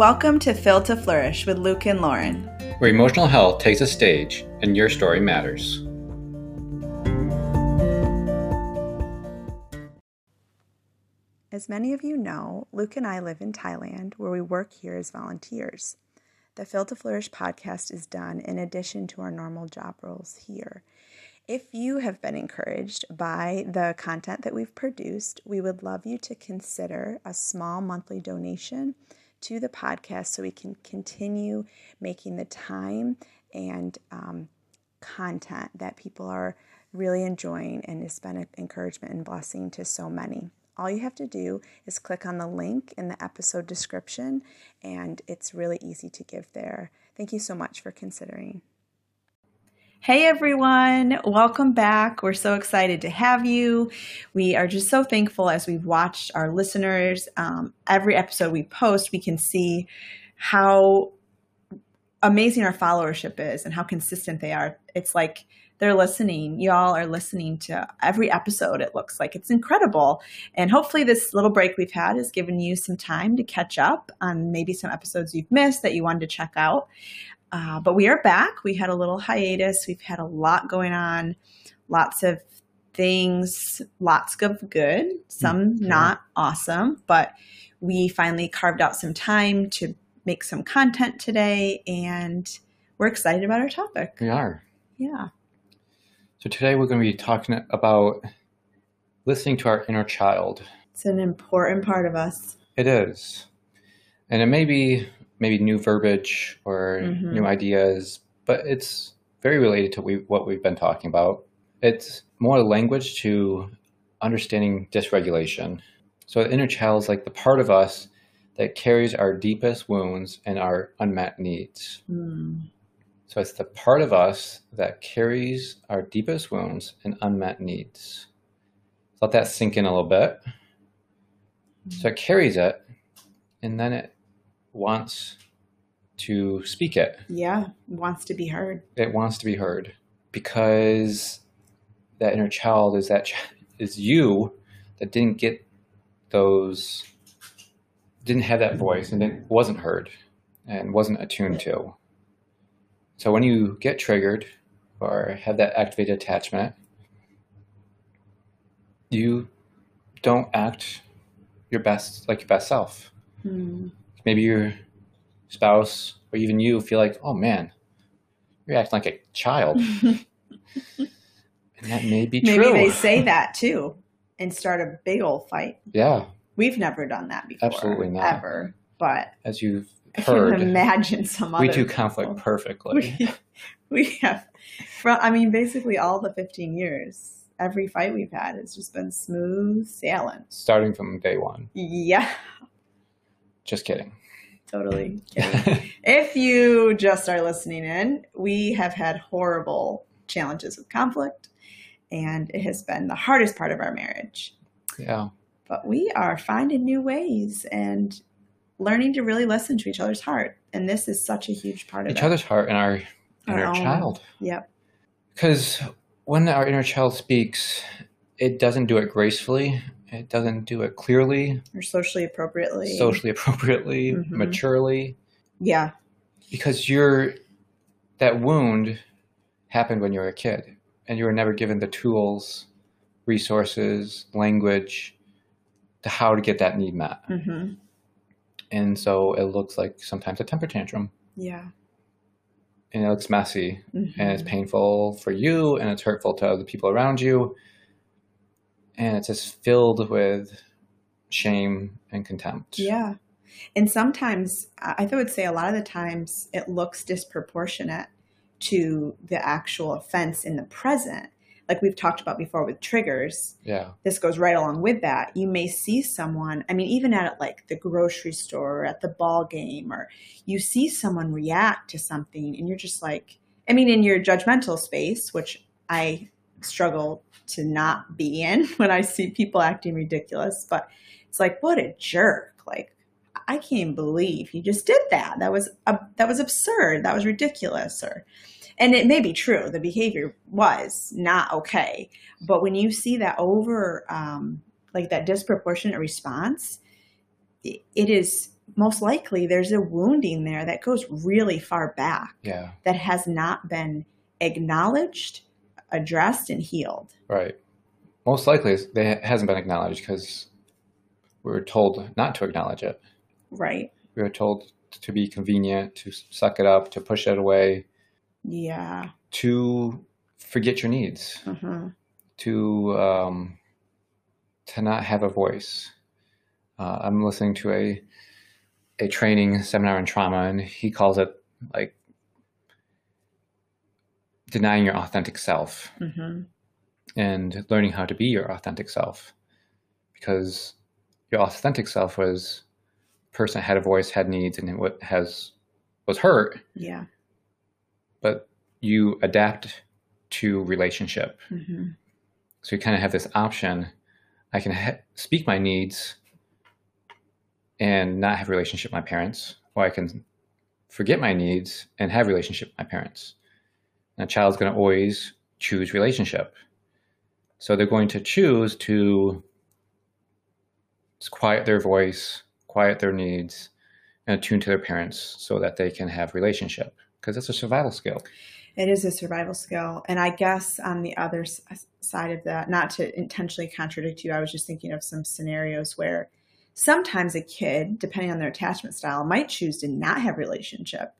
Welcome to Fill to Flourish with Luke and Lauren, where emotional health takes a stage and your story matters. As many of you know, Luke and I live in Thailand where we work here as volunteers. The Fill to Flourish podcast is done in addition to our normal job roles here. If you have been encouraged by the content that we've produced, we would love you to consider a small monthly donation to the podcast so we can continue making the time and um, content that people are really enjoying and has been an encouragement and blessing to so many. All you have to do is click on the link in the episode description, and it's really easy to give there. Thank you so much for considering. Hey everyone, welcome back. We're so excited to have you. We are just so thankful as we've watched our listeners. Um, every episode we post, we can see how amazing our followership is and how consistent they are. It's like they're listening. Y'all are listening to every episode, it looks like. It's incredible. And hopefully, this little break we've had has given you some time to catch up on maybe some episodes you've missed that you wanted to check out. Uh, but we are back. We had a little hiatus. We've had a lot going on, lots of things, lots of good, some mm-hmm. not awesome, but we finally carved out some time to make some content today and we're excited about our topic. We are. Yeah. So today we're going to be talking about listening to our inner child. It's an important part of us. It is. And it may be maybe new verbiage or mm-hmm. new ideas, but it's very related to we, what we've been talking about. It's more language to understanding dysregulation. So the inner child is like the part of us that carries our deepest wounds and our unmet needs. Mm. So it's the part of us that carries our deepest wounds and unmet needs. Let that sink in a little bit. So it carries it, and then it wants to speak it. Yeah, wants to be heard. It wants to be heard because that inner child is that is you that didn't get those didn't have that voice and it wasn't heard and wasn't attuned to. So when you get triggered or have that activated attachment, you don't act your best like your best self. Mm maybe your spouse or even you feel like, oh man, you're acting like a child. and that may be maybe true. Maybe they say that too and start a big old fight. Yeah. We've never done that before. Absolutely not. Ever. But as you've heard, imagine some we do conflict people. perfectly. We, we have, from, I mean, basically all the 15 years every fight we've had has just been smooth sailing. Starting from day one. Yeah. Just kidding. Totally kidding. if you just are listening in, we have had horrible challenges with conflict, and it has been the hardest part of our marriage. Yeah. But we are finding new ways and learning to really listen to each other's heart. And this is such a huge part of each it. other's heart and our inner our child. Yep. Because when our inner child speaks, it doesn't do it gracefully it doesn't do it clearly or socially appropriately. Socially appropriately, mm-hmm. maturely. Yeah. Because you're that wound happened when you were a kid and you were never given the tools, resources, language to how to get that need met. Mm-hmm. And so it looks like sometimes a temper tantrum. Yeah. And it looks messy mm-hmm. and it's painful for you and it's hurtful to other people around you and it's just filled with shame and contempt. Yeah. And sometimes, I would say a lot of the times, it looks disproportionate to the actual offense in the present. Like we've talked about before with triggers. Yeah. This goes right along with that. You may see someone, I mean, even at like the grocery store or at the ball game, or you see someone react to something and you're just like, I mean, in your judgmental space, which I struggle to not be in when I see people acting ridiculous. But it's like, what a jerk! Like, I can't believe he just did that. That was uh, that was absurd. That was ridiculous. Or, and it may be true. The behavior was not okay. But when you see that over, um, like that disproportionate response, it, it is most likely there's a wounding there that goes really far back Yeah. that has not been acknowledged, addressed, and healed. Right. Most likely it hasn't been acknowledged because we were told not to acknowledge it. Right. We were told to be convenient, to suck it up, to push it away, Yeah. to forget your needs, hmm to um, to not have a voice. Uh, I'm listening to a a training seminar on trauma, and he calls it like denying your authentic self hmm and learning how to be your authentic self, because your authentic self was a person that had a voice, had needs, and what has was hurt, Yeah. but you adapt to relationship. hmm So you kind of have this option. I can ha- speak my needs and not have a relationship with my parents, or I can forget my needs and have a relationship with my parents. And a child's going to always choose relationship. So they're going to choose to quiet their voice, quiet their needs, and attune to their parents so that they can have relationship because it's a survival skill. It is a survival skill. And I guess on the other side of that, not to intentionally contradict you, I was just thinking of some scenarios where sometimes a kid, depending on their attachment style, might choose to not have relationship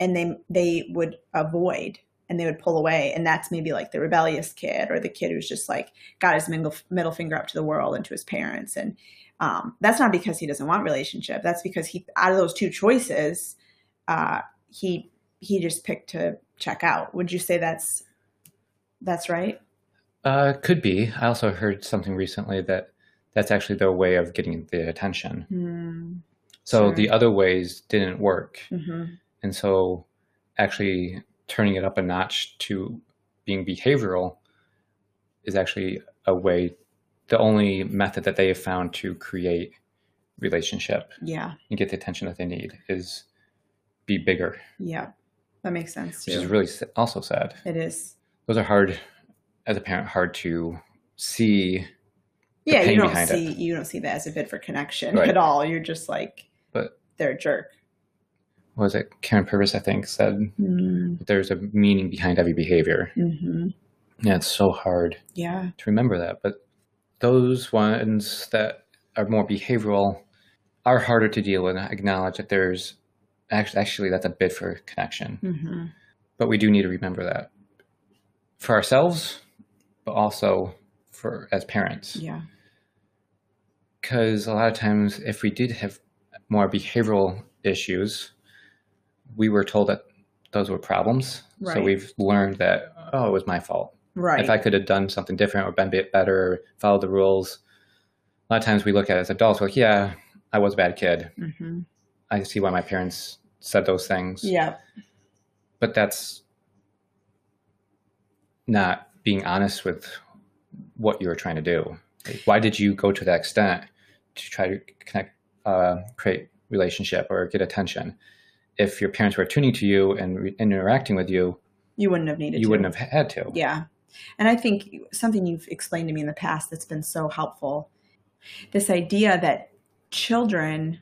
and they they would avoid and they would pull away. And that's maybe like the rebellious kid or the kid who's just like got his middle, middle finger up to the world and to his parents. And um, that's not because he doesn't want relationship. That's because he out of those two choices, uh, he he just picked to check out. Would you say that's that's right? Uh, could be. I also heard something recently that that's actually their way of getting the attention. Hmm. So Sure. the other ways didn't work. Mm-hmm. And so actually turning it up a notch to being behavioral is actually a way, the only method that they have found to create relationship Yeah, and get the attention that they need is be bigger, yeah, that makes sense which is really also sad. it is. Those are hard, as a parent, hard to see. Yeah, you don't see it. you don't see that as a bid for connection Right. at all. You're just like, But- they're a jerk. Was it? Karyn Purvis, I think, said Mm-hmm. there's a meaning behind every behavior. Yeah, it's so hard. Yeah, to remember that. But those ones that are more behavioral are harder to deal with. and Acknowledge that there's actually, actually that's a bid for connection. mm-hmm. But we do need to remember that for ourselves, but also for as parents. yeah, Because a lot of times, if we did have more behavioral issues, we were told that those were problems. So we've learned that oh, it was my fault. right. if I could have done something different or been a bit better or followed the rules. A lot of times we look at it as adults, like, yeah, I was a bad kid. mm-hmm. I see why my parents said those things. Yeah, But that's not being honest with what you were trying to do. Like, why did you go to that extent to try to connect, uh, create relationship or get attention? If your parents were tuning to you and re- interacting with you, you wouldn't have needed. you to. wouldn't have had to. Yeah. And I think something you've explained to me in the past that's been so helpful this idea that children,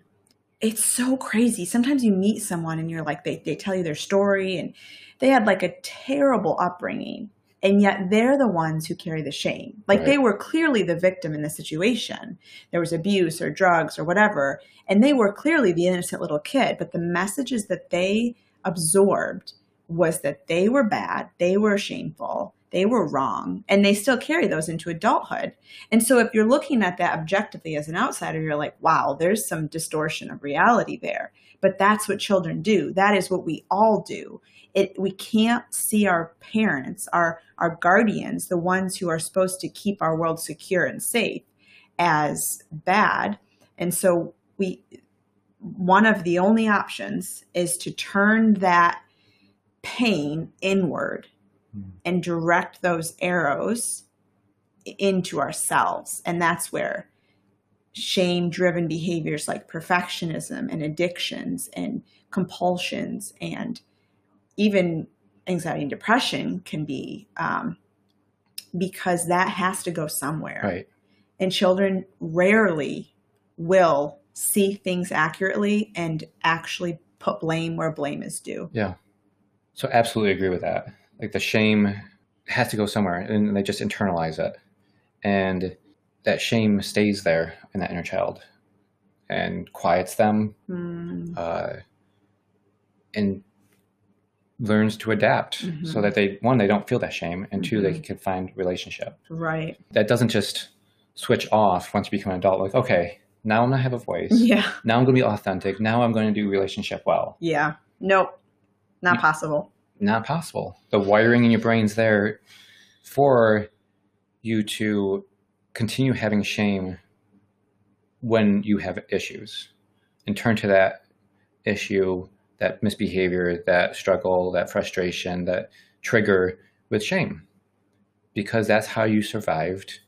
it's so crazy. Sometimes you meet someone and you're like, they, they tell you their story and they had like a terrible upbringing. And yet they're the ones who carry the shame. Like they were clearly the victim in the situation. There was abuse or drugs or whatever. And they were clearly the innocent little kid. But the messages that they absorbed was that they were bad, they were shameful, they were wrong, and they still carry those into adulthood. And so if you're looking at that objectively as an outsider, you're like, wow, there's some distortion of reality there. But that's what children do. That is what we all do. It, we can't see our parents, our, our guardians, the ones who are supposed to keep our world secure and safe, as bad. And so we, one of the only options is to turn that pain inward Mhm. and direct those arrows into ourselves. And that's where shame driven behaviors like perfectionism and addictions and compulsions and even anxiety and depression can be um, because that has to go somewhere Right. and children rarely will see things accurately and actually put blame where blame is due. Yeah. So absolutely agree with that. Like the shame has to go somewhere and they just internalize it. And that shame stays there in that inner child and quiets them mm. uh, and learns to adapt mm-hmm. so that they one they don't feel that shame and mm-hmm. two they mm-hmm. can find relationship right that doesn't just switch off once you become an adult like okay now i'm gonna have a voice yeah now i'm gonna be authentic now i'm gonna do relationship well yeah nope not possible not possible the wiring in your brain's there for you to continue having shame when you have issues and turn to that issue that misbehavior, that struggle, that frustration, that trigger with shame. Because that's how you survived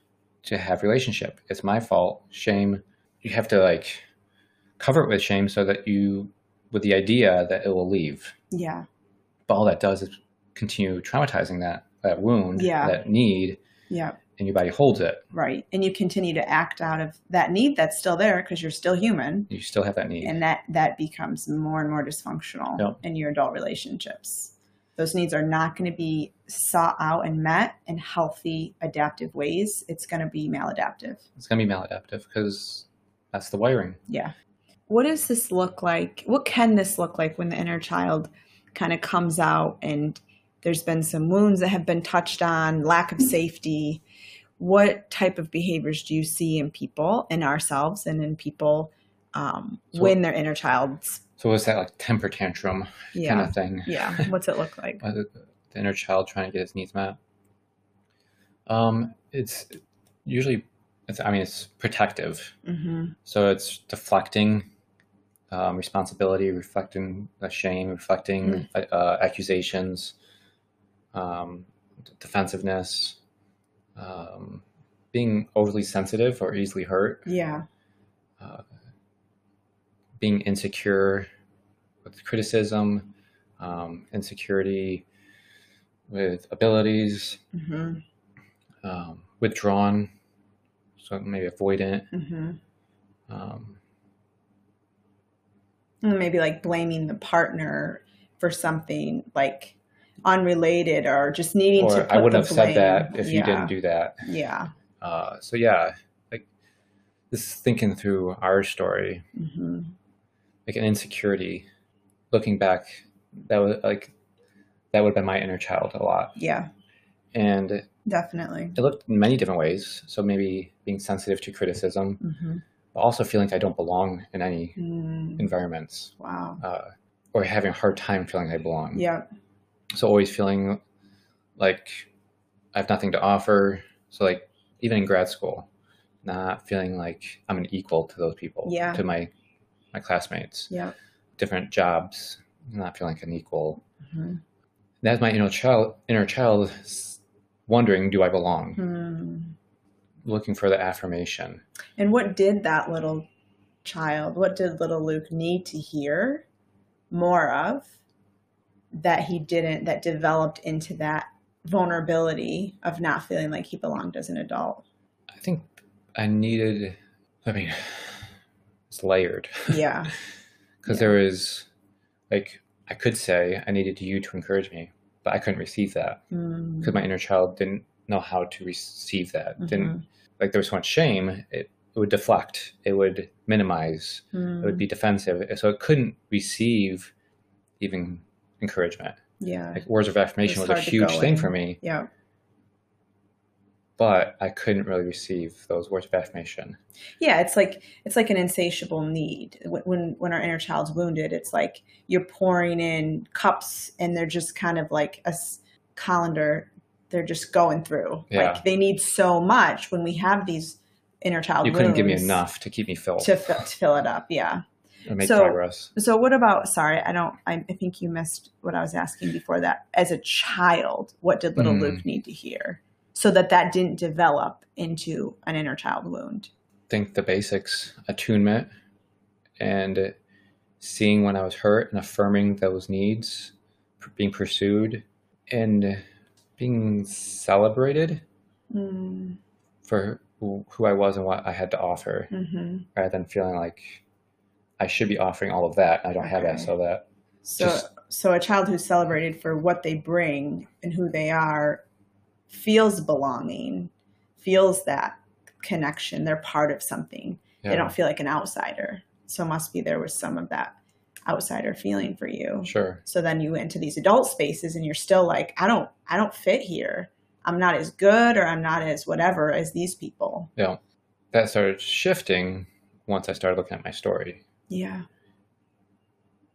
to have relationship. It's my fault. Shame. You have to like cover it with shame so that you with the idea that it will leave. Yeah. But all that does is continue traumatizing that that wound, yeah. that need. Yeah and your body holds it. Right. And you continue to act out of that need that's still there because you're still human. You still have that need. And that that becomes more and more dysfunctional yep. in your adult relationships. Those needs are not going to be sought out and met in healthy, adaptive ways. It's going to be maladaptive. It's going to be maladaptive because that's the wiring. Yeah. What does this look like? What can this look like when the inner child kind of comes out and there's been some wounds that have been touched on, lack of safety? what type of behaviors do you see in people, in ourselves, and in people um, so, when their inner child's? So what's that like temper tantrum yeah. kind of thing? Yeah. What's it look like? the, inner child trying to get his needs met. Um, it's usually, it's, I mean, it's protective. Mm-hmm. So it's deflecting um, responsibility, reflecting the shame, reflecting mm. uh, accusations, um, defensiveness, um, being overly sensitive or easily hurt. Yeah. Uh, being insecure with criticism, um, insecurity with abilities, mm-hmm. um, withdrawn, so maybe avoidant. Mm-hmm. Maybe like blaming the partner for something like unrelated or just needing or to put I wouldn't have blame. said that if yeah. you didn't do that. Yeah. Uh, so yeah, like this thinking through our story, mm-hmm. like an insecurity, looking back, that was like that would have been my inner child a lot. Yeah. And definitely, it looked in many different ways. So maybe being sensitive to criticism, mm-hmm. But also feeling like I don't belong in any mm. environments. Wow. Uh, or having a hard time feeling I belong. Yeah so always feeling like I have nothing to offer. So like even in grad school, not feeling like I'm an equal to those people, yeah. to my my classmates, yeah, different jobs, not feeling like an equal. Mm-hmm. That's my inner child, inner child, wondering, do I belong? Mm. Looking for the affirmation. And what did that little child? What did little Luke need to hear more of? that he didn't that developed into that vulnerability of not feeling like he belonged as an adult i think i needed i mean it's layered yeah because yeah. there is like i could say i needed you to encourage me but i couldn't receive that because mm. my inner child didn't know how to receive that mm-hmm. didn't like there was so much shame it, it would deflect it would minimize mm. it would be mm. defensive so it couldn't receive even encouragement. Yeah. Like words of affirmation was a huge thing in. for me. Yeah. But I couldn't really receive those words of affirmation. Yeah, it's like it's like an insatiable need. When when our inner child's wounded, it's like you're pouring in cups, and they're just kind of like a colander. They're just going through. Yeah. Like they need so much when we have these inner child. You couldn't give me enough to keep me filled. To, to fill it up. Yeah make so, progress. So what about sorry, I don't I, I, think you missed what I was asking before that. As a child, what did little mm. Luke need to hear so that that didn't develop into an inner child wound? think the basics, attunement and seeing when I was hurt and affirming those needs, being pursued and being celebrated mm. for who, who, I was and what I had to offer, mm-hmm. rather than feeling like I should be offering all of that. I don't have that, Okay. so that So, Just- so a child who's celebrated for what they bring and who they are feels belonging, feels that connection. They're part of something. yeah, They don't feel like an outsider. So must be there was some of that outsider feeling for you. sure. So then you went into these adult spaces and you're still like, I don't, I don't fit here. I'm not as good or I'm not as whatever as these people. Yeah, that started shifting once I started looking at my story Yeah.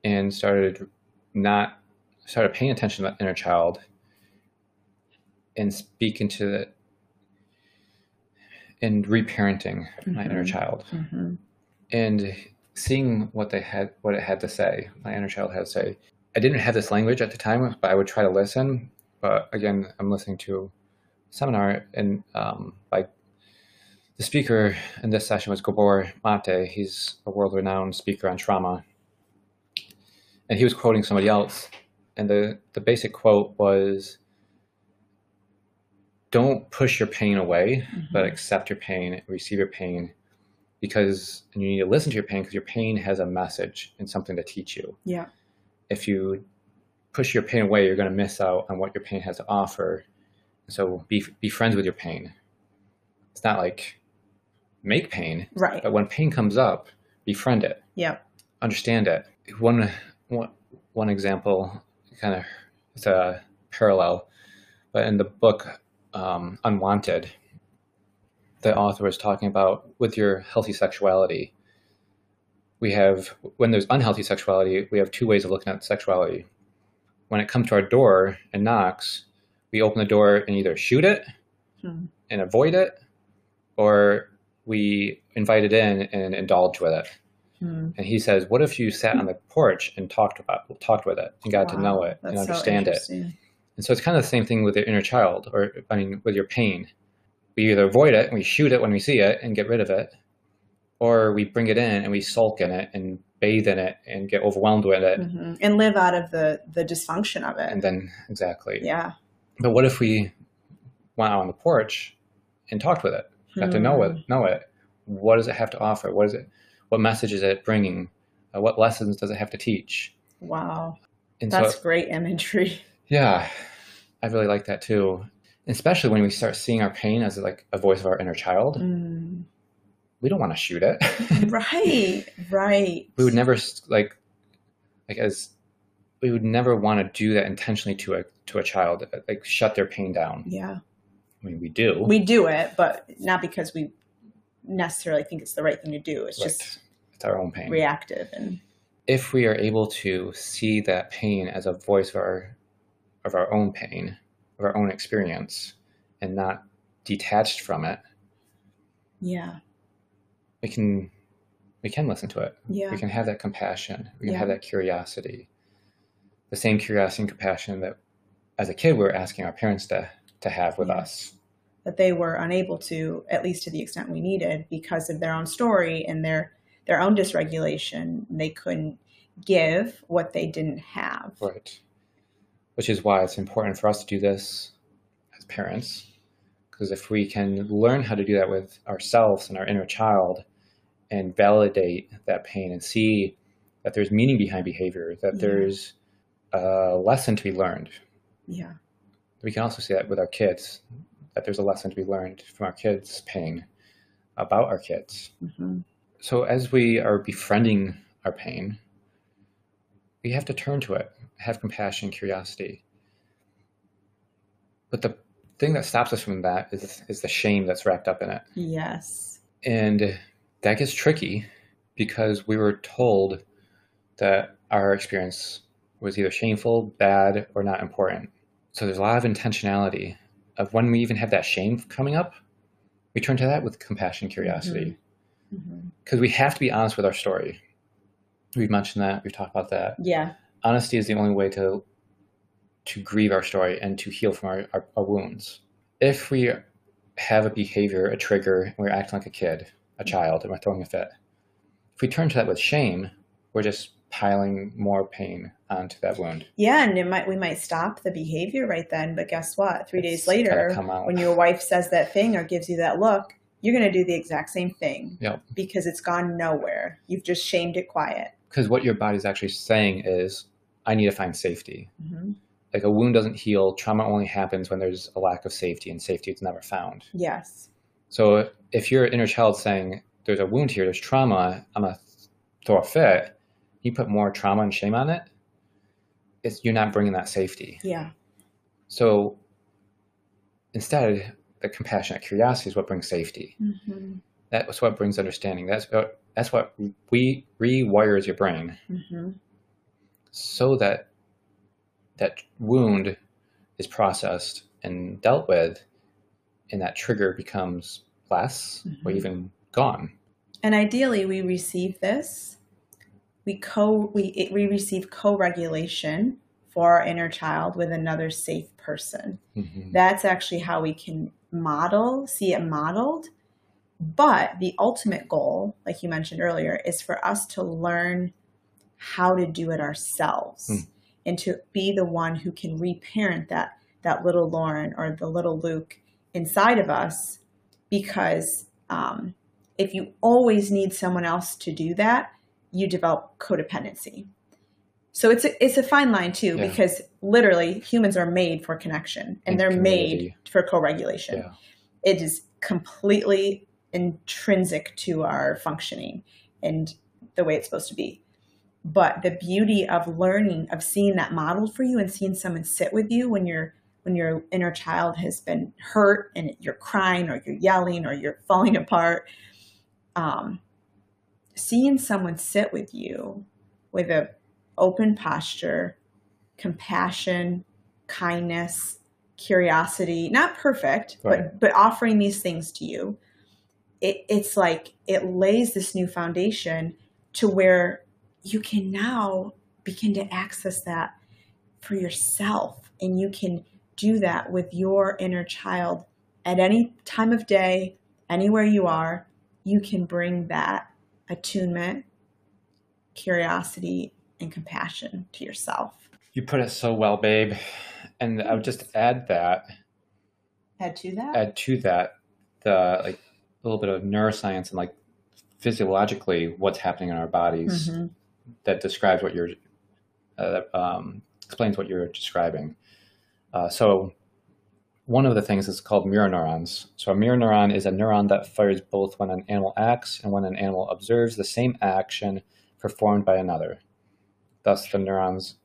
and started not started paying attention to that inner child and speaking to the and reparenting my inner Mhm. child hmm and seeing what they had what it had to say my inner child had to say. I didn't have this language at the time but i would try to listen. But again i'm listening to a seminar and um, by the speaker in this session was gabor mate. He's a world-renowned speaker on trauma. And he was quoting somebody else. And the, the basic quote was don't push your pain away but accept your pain receive your pain because and you need to listen to your pain because your pain has a message and something to teach you Yeah. if you push your pain away you're going to miss out on what your pain has to offer so be, be friends with your pain it's not like make pain Right. but when pain comes up befriend it Yep. understand it one one, one example kind of it's a parallel but in the book um, unwanted the author is talking about with your healthy sexuality we have when there's unhealthy sexuality we have two ways of looking at sexuality when it comes to our door and knocks we open the door and either shoot it Hmm. and avoid it or we invite it in and indulge with it Hmm. and he says, "What if you sat on the porch and talked about, talked with it, and got to know it and so understand it?" And so it's kind of the same thing with your inner child, or I mean, with your pain. We either avoid it and we shoot it when we see it and get rid of it, or we bring it in and we sulk in it and bathe in it and get overwhelmed with it, Mhm. And live out of the the dysfunction of it. and then exactly. yeah. But what if we went out on the porch and talked with it, got to know Hmm. it, know it? What does it have to offer? What is it? What message is it bringing? Uh, what lessons does it have to teach? Wow. And That's so, great imagery. Yeah, I really like that too. Especially when we start seeing our pain as like a voice of our inner child. Mm. We don't want to shoot it. Right. Right. we would never like like as we would never want to do that intentionally to a to a child like shut their pain down. Yeah. I mean, we do. We do it, but not because we necessarily think it's the right thing to do. It's Right. just it's our own pain. reactive and If we are able to see that pain as a voice of our of our own pain, of our own experience, and not detached from it, yeah. we can we can listen to it. Yeah. We can have that compassion. We can Yeah. have that curiosity. The same curiosity and compassion that as a kid we were asking our parents to to have with Yeah. us. that they were unable to, at least to the extent we needed, because of their own story and their their own dysregulation. They couldn't give what they didn't have. Right. Which is why it's important for us to do this as parents. Because if we can learn how to do that with ourselves and our inner child and validate that pain and see that there's meaning behind behavior, that Yeah. there's a lesson to be learned. Yeah. We can also see that with our kids, that there's a lesson to be learned from our kids' pain about our kids. hmm So as we are befriending our pain, we have to turn to it, have compassion, curiosity. But the thing that stops us from that is is the shame that's wrapped up in it. Yes. And that gets tricky because we were told that our experience was either shameful, bad, or not important. So there's a lot of intentionality of when we even have that shame coming up, we turn to that with compassion, curiosity hmm because we have to be honest with our story. We've mentioned that. We've talked about that. Yeah. Honesty is the only way to to grieve our story and to heal from our, our, our wounds. If we have a behavior, a trigger, and we're acting like a kid, a mm-hmm. child, and we're throwing a fit, if we turn to that with shame, we're just piling more pain onto that wound. Yeah, and it might we might stop the behavior right then, but guess what? Three It's days later, when your wife says that thing or gives you that look, you're going to do the exact same thing Yep. because it's gone nowhere. You've just shamed it quiet. Because what your body's actually saying is, I need to find safety. hmm Like a wound doesn't heal. Trauma only happens when there's a lack of safety, and safety is never found. Yes. So if your inner child saying, "There's a wound here. There's trauma. I'm gonna throw a fit," you put more trauma and shame on it. It's you're not bringing that safety. Yeah. So instead, the compassionate curiosity is what brings safety. hmm That's what brings understanding. That's what that's what we rewires your brain hmm so that that wound is processed and dealt with, and that trigger becomes less or Mhm. even gone. And ideally, we receive this. We co we it- we receive co-regulation for our inner child with another safe person. Mhm. That's actually how we can model, see it modeled. But the ultimate goal, like you mentioned earlier, is for us to learn how to do it ourselves Hmm. and to be the one who can reparent that that little Lauren or the little Luke inside of us because um, if you always need someone else to do that, you develop codependency. So it's a, it's a fine line too Yeah. because literally humans are made for connection and, And they're community. made for co-regulation. Yeah. It is completely intrinsic to our functioning and the way it's supposed to be. But the beauty of learning, of seeing that modeled for you and seeing someone sit with you when you're when your inner child has been hurt and you're crying or you're yelling or you're falling apart, um, seeing someone sit with you with a open posture, compassion, kindness, curiosity, not perfect, Right. but but offering these things to you, it, it's like it lays this new foundation to where you can now begin to access that for yourself. And you can do that with your inner child at any time of day anywhere you are. You can bring that attunement curiosity and compassion to yourself. You put it so well, babe. And I would just add that, add to that? add to that, the like a little bit of neuroscience and like physiologically what's happening in our bodies Mhm. that describes what you're, uh, that um, explains what you're describing. Uh, so one of the things is called mirror neurons. So a mirror neuron is a neuron that fires both when an animal acts and when an animal observes the same action performed by another. Thus, the neurons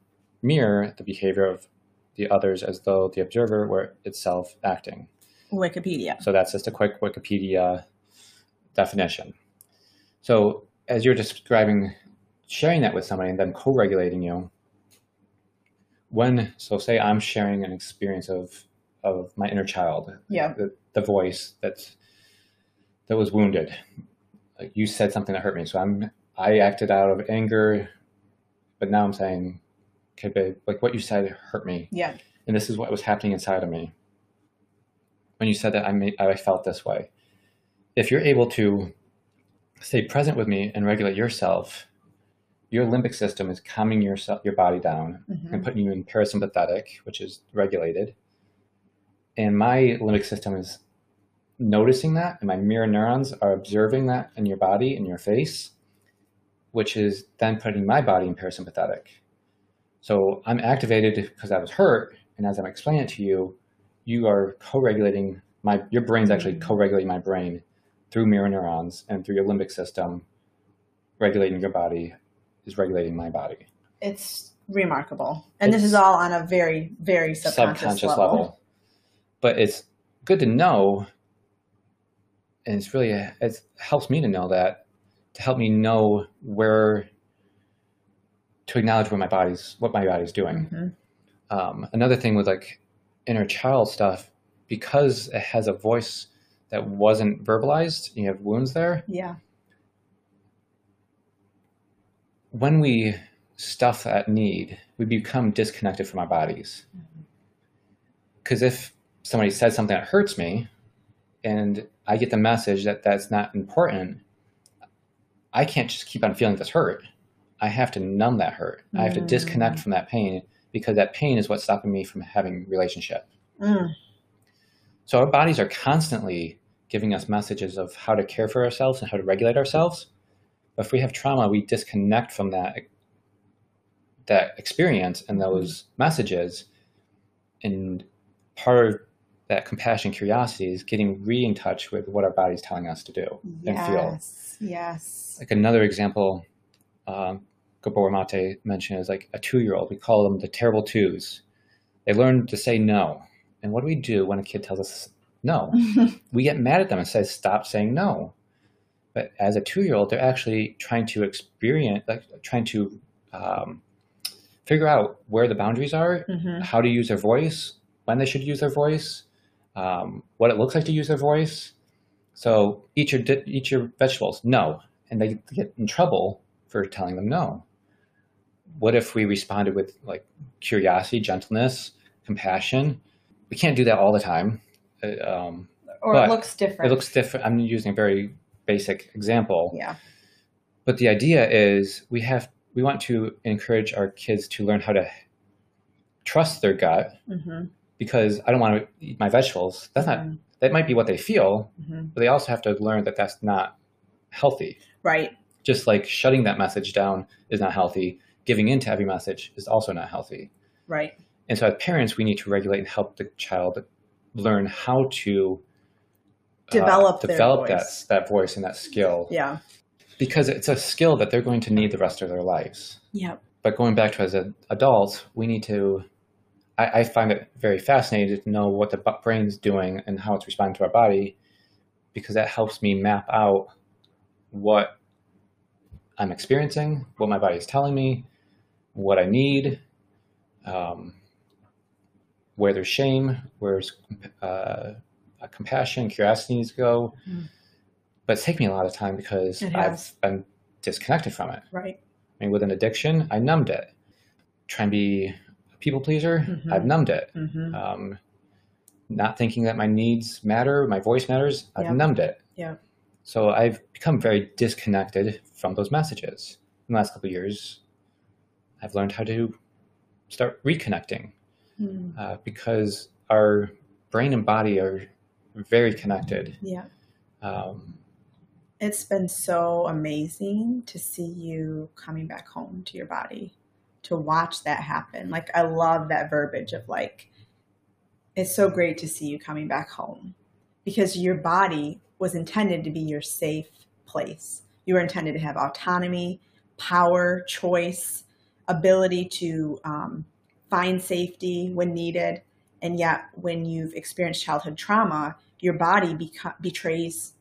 mirror the behavior of the others as though the observer were itself acting. Wikipedia So that's just a quick Wikipedia definition. So as you're describing sharing that with somebody and then co-regulating you, when so say I'm sharing an experience of of my inner child, Yeah. the, the voice that that was wounded. Like you said something that hurt me, so I'm I acted out of anger, but now I'm saying, okay, babe, like what you said hurt me yeah and this is what was happening inside of me when you said that I made, I felt this way. If you're able to stay present with me and regulate yourself, your limbic system is calming yourself, your body down Mhm. and putting you in parasympathetic, which is regulated. And my limbic system is noticing that, and my mirror neurons are observing that in your body, in your face, which is then putting my body in parasympathetic. So I'm activated because I was hurt, and as I'm explaining it to you, you are co-regulating my your brain's actually Mhm. co-regulating my brain through mirror neurons and through your limbic system, regulating your body is regulating my body. it's remarkable and this is all on a very very subconscious, subconscious level. level. But it's good to know, and it's really it helps me to know that to help me know where to acknowledge what my body's what my body's doing. Mhm. Um, another thing with like inner child stuff, because it has a voice that wasn't verbalized, you have wounds there. yeah When we stuff that need, we become disconnected from our bodies. Because if somebody says something that hurts me, and I get the message that that's not important, I can't just keep on feeling this hurt. I have to numb that hurt. I have to Mm. disconnect from that pain because that pain is what's stopping me from having relationship. Mm. So our bodies are constantly giving us messages of how to care for ourselves and how to regulate ourselves. But if we have trauma, we disconnect from that that experience and those messages. And part of that compassion curiosity is getting re in touch with what our body's telling us to do yes, and feel. Yes. Like another example, um, Gabor Mate mentioned is like a two year old. We call them the terrible twos. They learn to say no. And what do we do when a kid tells us no? we get mad at them and say, stop saying no. But as a two year old, they're actually trying to experience, like trying to um, figure out where the boundaries are, mm-hmm. how to use their voice, when they should use their voice, um, what it looks like to use their voice. So eat your eat your vegetables. No, and they get in trouble for telling them no. What if we responded with like curiosity, gentleness, compassion? We can't do that all the time. Uh, um, or it looks different. It looks different. I'm using a very basic example. Yeah. But the idea is we have we want to encourage our kids to learn how to trust their gut mm-hmm. because I don't want to eat my vegetables. That's mm-hmm. not that might be what they feel, mm-hmm. but they also have to learn that that's not healthy. Right. Just like shutting that message down is not healthy, giving in to every message is also not healthy. Right. And so as parents, we need to regulate and help the child learn how to develop uh, develop that that voice and that skill. Yeah because it's a skill that they're going to need the rest of their lives. Yeah. But going back to as an adult, we need to. I, I find it very fascinating to know what the brain's doing and how it's responding to our body, because that helps me map out what I'm experiencing, what my body is telling me, what I need, um, where there's shame, where's uh, compassion, curiosity needs to go. Mm but it's taken me a lot of time because I've been disconnected from it. Right. I mean, with an addiction, I numbed it. Trying to be a people pleaser, mm-hmm. I've numbed it. Mm-hmm. Um, not thinking that my needs matter, my voice matters, I've yep. numbed it. Yeah. So I've become very disconnected from those messages. In the last couple years, I've learned how to start reconnecting mm. uh, because our brain and body are very connected. Yeah. Um, it's been so amazing to see you coming back home to your body, to watch that happen. Like, I love that verbiage of like, it's so great to see you coming back home because your body was intended to be your safe place. You were intended to have autonomy, power, choice, ability to um, find safety when needed. And yet, when you've experienced childhood trauma, your body beca- betrays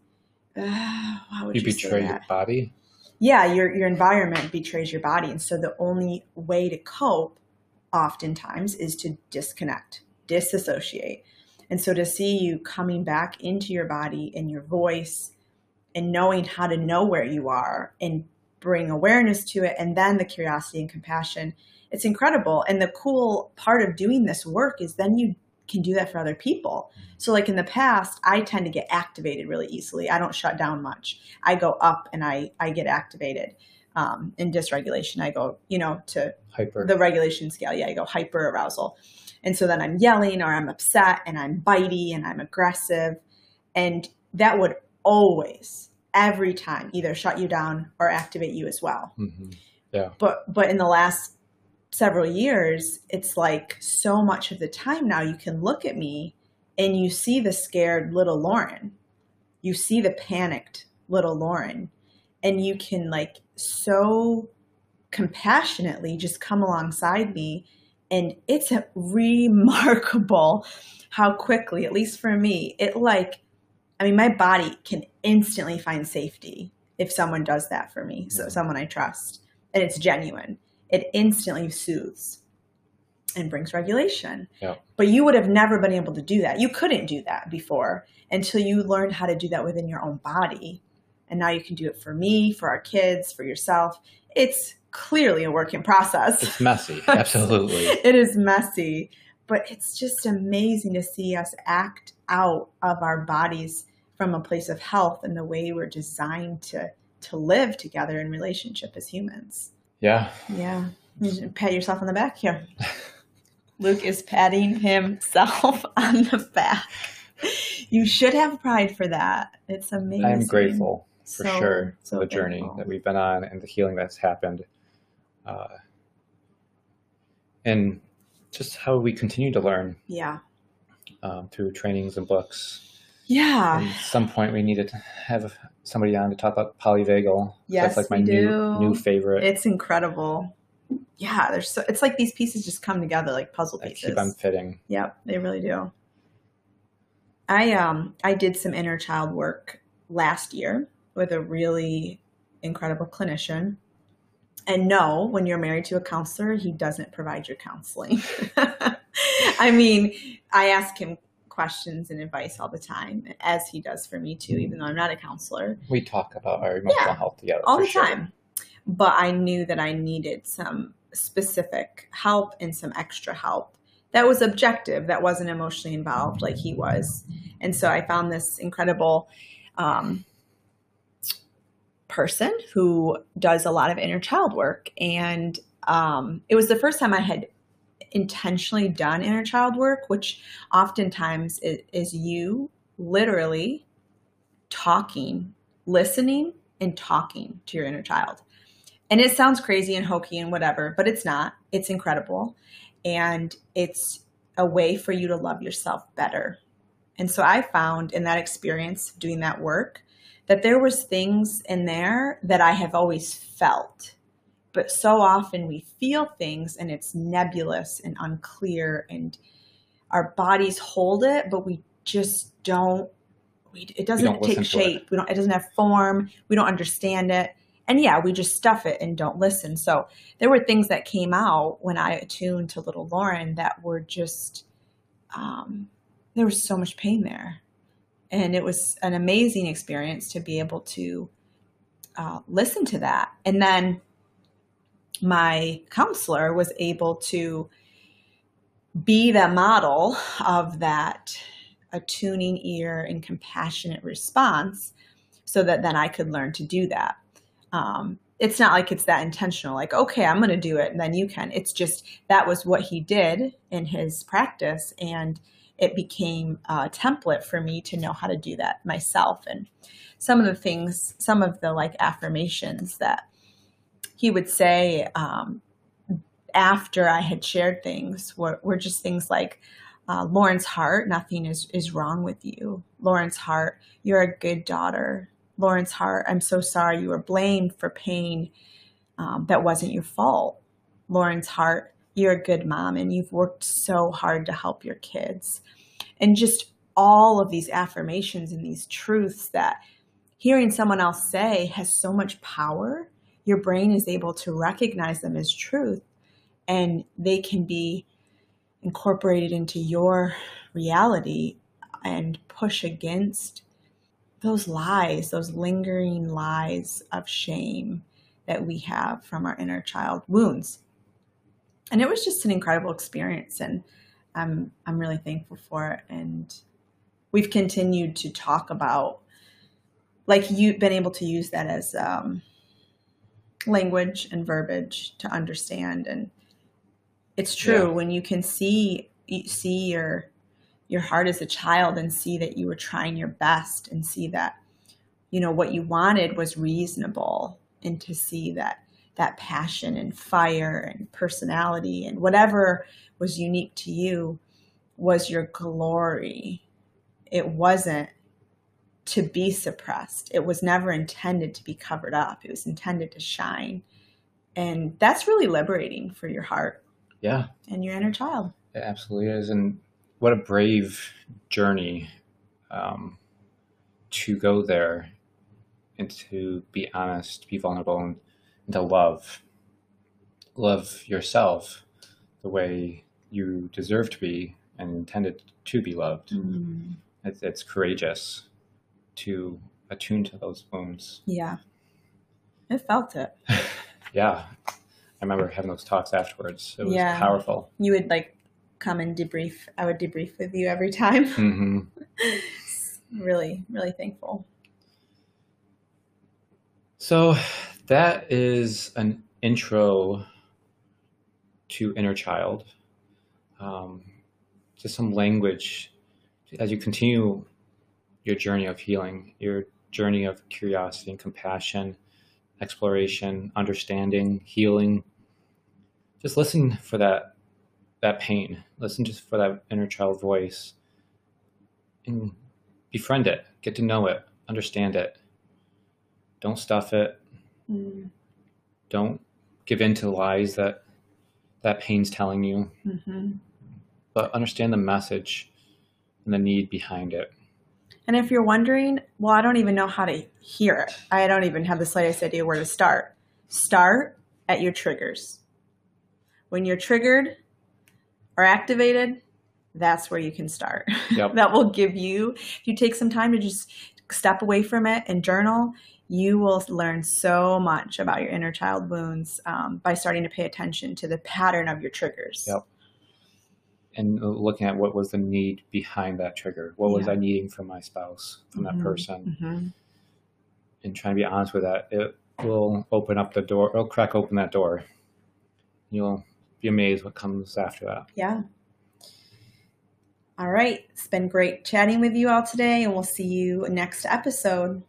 uh, how would you, you betray your body? Yeah your your environment betrays your body. And so the only way to cope oftentimes is to disconnect disassociate. And so to see you coming back into your body and your voice and knowing how to know where you are and bring awareness to it and then the curiosity and compassion it's incredible and the cool part of doing this work is then you can do that for other people. So, like in the past, I tend to get activated really easily. I don't shut down much. I go up and I I get activated. Um, in dysregulation, I go, you know, to hyper the regulation scale. Yeah, I go hyper arousal, and so then I'm yelling or I'm upset and I'm bitey and I'm aggressive, and that would always every time either shut you down or activate you as well. Mm-hmm. Yeah. But but in the last several years, it's like so much of the time now you can look at me and you see the scared little Lauren. You see the panicked little Lauren. And you can like so compassionately just come alongside me. And it's remarkable how quickly, at least for me, it like, I mean, my body can instantly find safety if someone does that for me. So someone I trust. And it's genuine it instantly soothes and brings regulation. Yeah. But you would have never been able to do that. You couldn't do that before until you learned how to do that within your own body. And now you can do it for me, for our kids, for yourself. It's clearly a work in process. It's messy. Absolutely. it is messy, but it's just amazing to see us act out of our bodies from a place of health and the way we're designed to to live together in relationship as humans. Yeah. Yeah. You pat yourself on the back here. Luke is patting himself on the back. You should have pride for that. It's amazing. I'm grateful for So- sure so for the journey thankful. that we've been on and the healing that's happened. Uh, and just how we continue to learn Yeah. um, through trainings and books. Yeah. At some point, we needed to have somebody on to talk about polyvagal. Yes, that's like my we new do. new favorite. It's incredible. Yeah, there's so it's like these pieces just come together like puzzle pieces. keep on fitting. Yep, they really do. I um I did some inner child work last year with a really incredible clinician. And no, when you're married to a counselor, he doesn't provide your counseling. I mean, I ask him questions and advice all the time, as he does for me too, even though I'm not a counselor. We talk about our emotional Yeah, health together all the sure. time. But I knew that I needed some specific help and some extra help that was objective, that wasn't emotionally involved like he was. And so I found this incredible um, person who does a lot of inner child work. And um, it was the first time I had intentionally done inner child work, which oftentimes is, is you literally talking, listening, and talking to your inner child. And it sounds crazy and hokey and whatever, but it's not. It's incredible. And it's a way for you to love yourself better. And so I found in that experience doing that work that there was things in there that I have always felt. But so often we feel things and it's nebulous and unclear and our bodies hold it, but we just don't we, it doesn't take to it. shape. We don't it doesn't have form. We don't understand it. And yeah, we just stuff it and don't listen. So there were things that came out when I attuned to little Lauren that were just um, there was so much pain there, and it was an amazing experience to be able to uh, listen to that. And then my counselor was able to be the model of that attuning ear and compassionate response so that then I could learn to do that. Um, it's not like it's that intentional, like, okay, I'm going to do it and then you can. It's just that was what he did in his practice. And it became a template for me to know how to do that myself. And some of the things, some of the like affirmations that he would say um, after I had shared things were, were just things like, uh, Lauren's heart, nothing is, is wrong with you. Lauren's heart, you're a good daughter. Lauren's heart, I'm so sorry you were blamed for pain um, that wasn't your fault. Lauren's heart, you're a good mom and you've worked so hard to help your kids. And just all of these affirmations and these truths that hearing someone else say has so much power. Your brain is able to recognize them as truth and they can be incorporated into your reality and push against those lies, those lingering lies of shame that we have from our inner child wounds. And it was just an incredible experience and I'm I'm really thankful for it and we've continued to talk about like you've been able to use that as um, language and verbiage to understand and it's true Yeah. when you can see see your your heart as a child and see that you were trying your best and see that you know what you wanted was reasonable and to see that that passion and fire and personality and whatever was unique to you was your glory. It wasn't to be suppressed. It was never intended to be covered up. It was intended to shine. And that's really liberating for your heart. Yeah, and your inner child. It absolutely is. And what a brave journey um, to go there and to be honest, be vulnerable, and, to love. Love yourself the way you deserve to be and intended to be loved. It's, it's courageous to attune to those wounds. Yeah. I felt it. Yeah. I remember having those talks afterwards. It was Yeah. powerful. You would like come and debrief. I would debrief with you every time. hmm really, really thankful. So that is an intro to inner child. Um, just some language as you continue your journey of healing, your journey of curiosity and compassion, exploration, understanding, healing. Just listen for that that pain. Listen just for that inner child voice and befriend it. Get to know it. Understand it. Don't stuff it. Mm. Don't give in to lies that that pain's telling you. Mm-hmm. But understand the message and the need behind it. And if you're wondering, well, I don't even know how to hear it. I don't even have the slightest idea where to start. Start at your triggers. When you're triggered or activated, that's where you can start. Yep. that will give you, if you take some time to just step away from it and journal, you will learn so much about your inner child wounds um, by starting to pay attention to the pattern of your triggers. Yep and looking at what was the need behind that trigger. What yeah. was I needing from my spouse, from mm-hmm. that person? Mm-hmm. And trying to be honest with that, it will open up the door, it'll crack open that door. You'll be amazed what comes after that. Yeah. All right. It's been great chatting with you all today, and we'll see you next episode.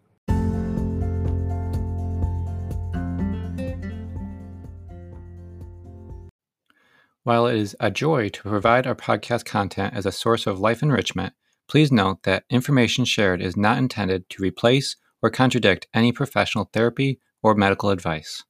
While it is a joy to provide our podcast content as a source of life enrichment, please note that information shared is not intended to replace or contradict any professional therapy or medical advice.